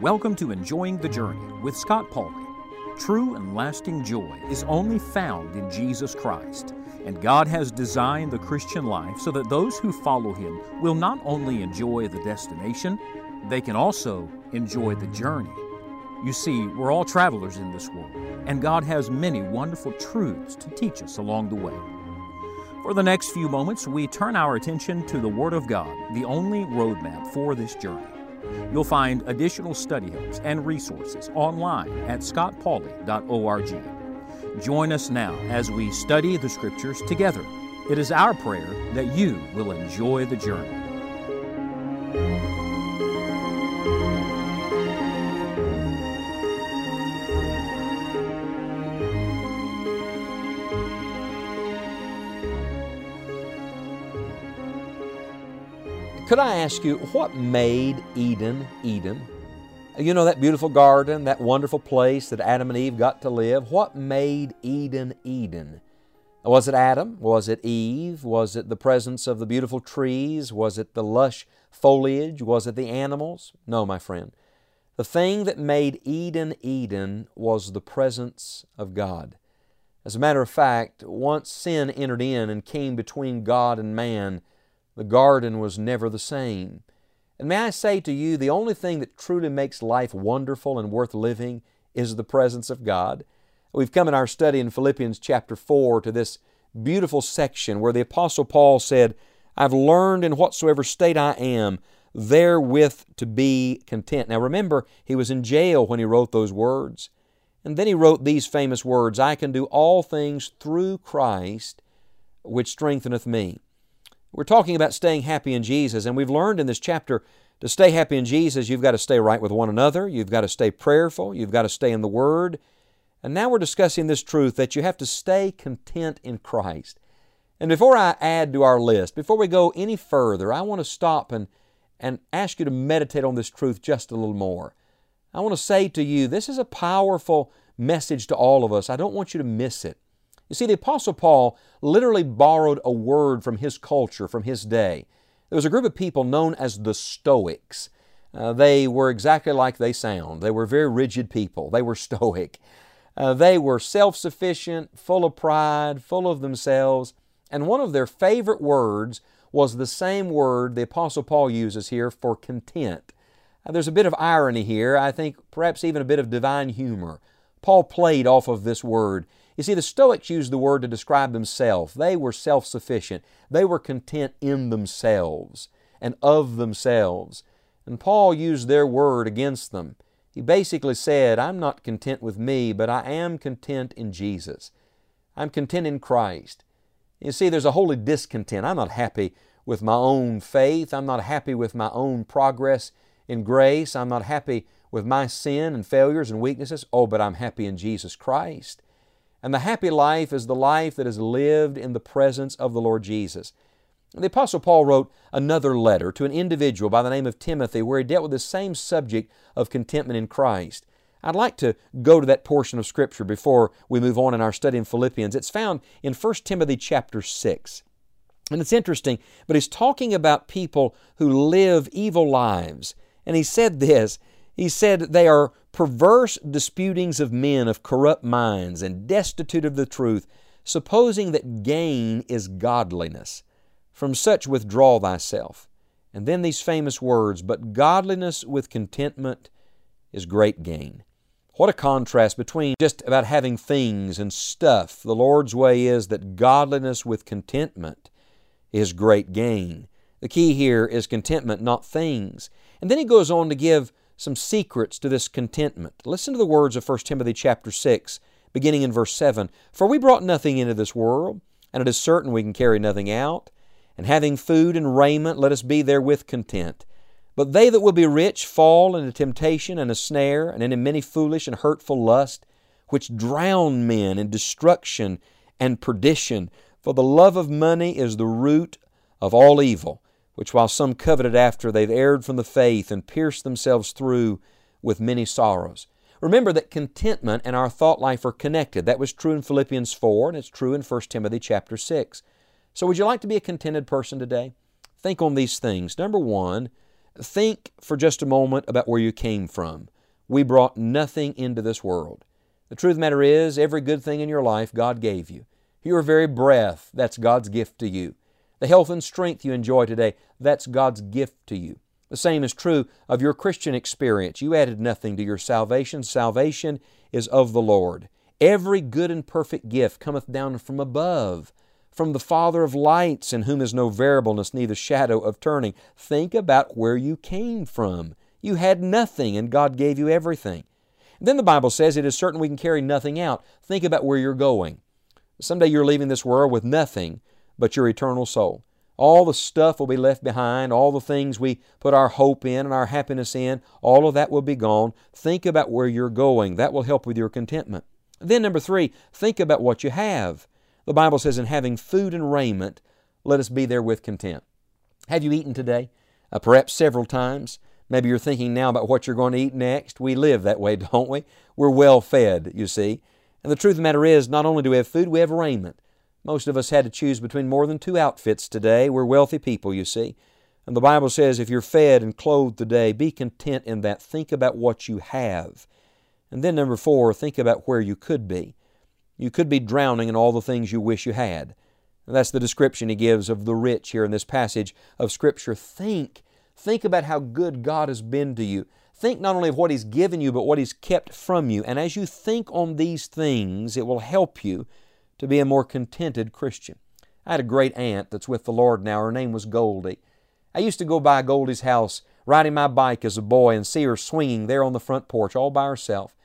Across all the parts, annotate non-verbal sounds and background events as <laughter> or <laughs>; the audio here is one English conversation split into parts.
Welcome to Enjoying the Journey with Scott Pauley. True and lasting joy is only found in Jesus Christ, and God has designed the Christian life so that those who follow Him will not only enjoy the destination, they can also enjoy the journey. You see, we're all travelers in this world, and God has many wonderful truths to teach us along the way. For the next few moments, we turn our attention to the Word of God, the only roadmap for this journey. You'll find additional study helps and resources online at scottpauley.org. Join us now as we study the Scriptures together. It is our prayer that you will enjoy the journey. Could I ask you, what made Eden Eden? You know, that beautiful garden, that wonderful place that Adam and Eve got to live. What made Eden Eden? Was it Adam? Was it Eve? Was it the presence of the beautiful trees? Was it the lush foliage? Was it the animals? No, my friend. The thing that made Eden Eden was the presence of God. As a matter of fact, once sin entered in and came between God and man, the garden was never the same. And may I say to you, the only thing that truly makes life wonderful and worth living is the presence of God. We've come in our study in Philippians chapter 4 to this beautiful section where the Apostle Paul said, I've learned in whatsoever state I am, therewith to be content. Now remember, he was in jail when he wrote those words. And then he wrote these famous words I can do all things through Christ, which strengtheneth me. We're talking about staying happy in Jesus, and we've learned in this chapter to stay happy in Jesus, you've got to stay right with one another, you've got to stay prayerful, you've got to stay in the Word. And now we're discussing this truth that you have to stay content in Christ. And before I add to our list, before we go any further, I want to stop and, and ask you to meditate on this truth just a little more. I want to say to you, this is a powerful message to all of us. I don't want you to miss it. You see, the Apostle Paul literally borrowed a word from his culture, from his day. There was a group of people known as the Stoics. Uh, they were exactly like they sound. They were very rigid people. They were <laughs> stoic. Uh, they were self sufficient, full of pride, full of themselves. And one of their favorite words was the same word the Apostle Paul uses here for content. Uh, there's a bit of irony here, I think perhaps even a bit of divine humor. Paul played off of this word. You see, the Stoics used the word to describe themselves. They were self sufficient, they were content in themselves and of themselves. And Paul used their word against them. He basically said, I'm not content with me, but I am content in Jesus. I'm content in Christ. You see, there's a holy discontent. I'm not happy with my own faith. I'm not happy with my own progress in grace. I'm not happy with my sin and failures and weaknesses. Oh, but I'm happy in Jesus Christ. And the happy life is the life that is lived in the presence of the Lord Jesus. The Apostle Paul wrote another letter to an individual by the name of Timothy where he dealt with the same subject of contentment in Christ. I'd like to go to that portion of Scripture before we move on in our study in Philippians. It's found in 1 Timothy chapter 6. And it's interesting, but he's talking about people who live evil lives. And he said this He said, They are perverse disputings of men of corrupt minds and destitute of the truth, supposing that gain is godliness. From such withdraw thyself. And then these famous words, but godliness with contentment is great gain. What a contrast between just about having things and stuff. The Lord's way is that godliness with contentment is great gain. The key here is contentment, not things. And then he goes on to give some secrets to this contentment. Listen to the words of 1 Timothy chapter 6, beginning in verse 7. For we brought nothing into this world, and it is certain we can carry nothing out. And having food and raiment, let us be therewith content. But they that will be rich fall into temptation and a snare, and into many foolish and hurtful lusts, which drown men in destruction and perdition. For the love of money is the root of all evil which while some coveted after, they've erred from the faith and pierced themselves through with many sorrows. Remember that contentment and our thought life are connected. That was true in Philippians 4, and it's true in 1 Timothy chapter 6. So, would you like to be a contented person today? Think on these things. Number one, think for just a moment about where you came from. We brought nothing into this world. The truth of the matter is, every good thing in your life God gave you. Your very breath, that's God's gift to you. The health and strength you enjoy today, that's God's gift to you. The same is true of your Christian experience. You added nothing to your salvation. Salvation is of the Lord. Every good and perfect gift cometh down from above, from the Father of lights, in whom is no variableness, neither shadow of turning. Think about where you came from. You had nothing, and God gave you everything. Then the Bible says it is certain we can carry nothing out. Think about where you're going. Someday you're leaving this world with nothing but your eternal soul. All the stuff will be left behind, all the things we put our hope in and our happiness in, all of that will be gone. Think about where you're going. That will help with your contentment. Then, number three, think about what you have. The Bible says, In having food and raiment, let us be therewith content. Have you eaten today? Uh, perhaps several times. Maybe you're thinking now about what you're going to eat next. We live that way, <laughs> don't we? We're well fed, you see. And the truth of the matter is, not only do we have food, we have raiment. Most of us had to choose between more than two outfits today. We're wealthy people, you see. And the Bible says if you're fed and clothed today, be content in that. Think about what you have. And then, number four, think about where you could be. You could be drowning in all the things you wish you had. And that's the description he gives of the rich here in this passage of Scripture. Think. Think about how good God has been to you. Think not only of what He's given you, but what He's kept from you. And as you think on these things, it will help you to be a more contented Christian. I had a great aunt that's with the Lord now. Her name was Goldie. I used to go by Goldie's house riding my bike as a boy and see her swinging there on the front porch all by herself.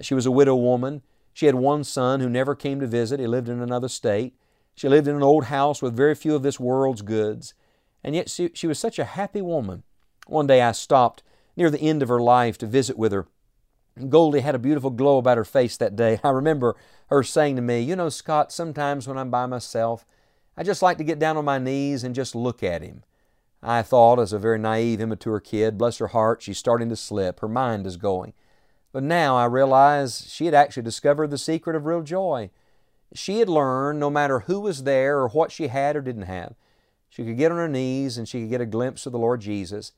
She was a widow woman. She had one son who never came to visit. He lived in another state. She lived in an old house with very few of this world's goods. And yet she, she was such a happy woman. One day I stopped near the end of her life to visit with her. Goldie had a beautiful glow about her face that day. <laughs> I remember her saying to me, You know, Scott, sometimes when I'm by myself, I just like to get down on my knees and just look at him. I thought, as a very naive, immature kid, bless her heart, she's starting to slip. Her mind is going. But now I realize she had actually discovered the secret of real joy. She had learned, no matter who was there or what she had or didn't have, she could get on her knees and she could get a glimpse of the Lord Jesus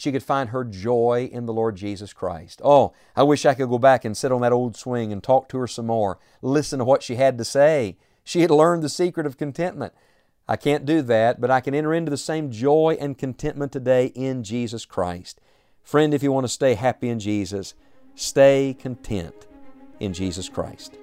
she could find her joy in the Lord Jesus Christ. Oh, I wish I could go back and sit on that old swing and talk to her some more, listen to what she had to say. She had learned the secret of contentment. I can't do that, but I can enter into the same joy and contentment today in Jesus Christ. Friend, if you want to stay happy in Jesus, Stay content in Jesus Christ.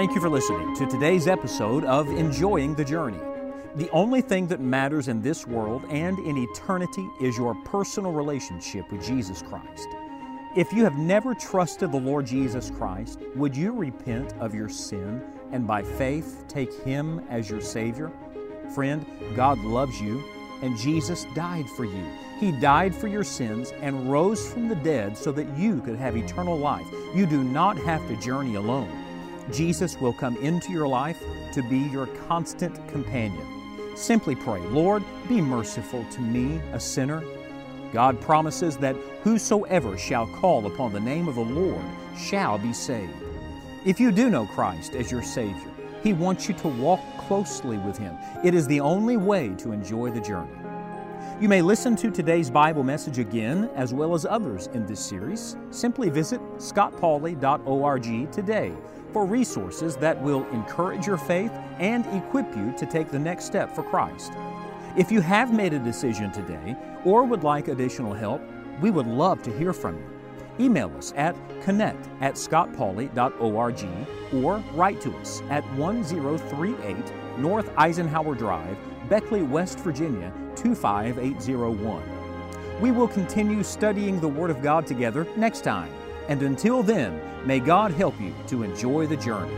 Thank you for listening to today's episode of Enjoying the Journey. The only thing that matters in this world and in eternity is your personal relationship with Jesus Christ. If you have never trusted the Lord Jesus Christ, would you repent of your sin and by faith take Him as your Savior? Friend, God loves you and Jesus died for you. He died for your sins and rose from the dead so that you could have eternal life. You do not have to journey alone. Jesus will come into your life to be your constant companion. Simply pray, Lord, be merciful to me, a sinner. God promises that whosoever shall call upon the name of the Lord shall be saved. If you do know Christ as your Savior, He wants you to walk closely with Him. It is the only way to enjoy the journey. You may listen to today's Bible message again, as well as others in this series. Simply visit scottpauley.org today for resources that will encourage your faith and equip you to take the next step for Christ. If you have made a decision today or would like additional help, we would love to hear from you. Email us at connect at scottpauley.org or write to us at 1038 North Eisenhower Drive, Beckley, West Virginia 25801. We will continue studying the Word of God together next time. And until then, may God help you to enjoy the journey.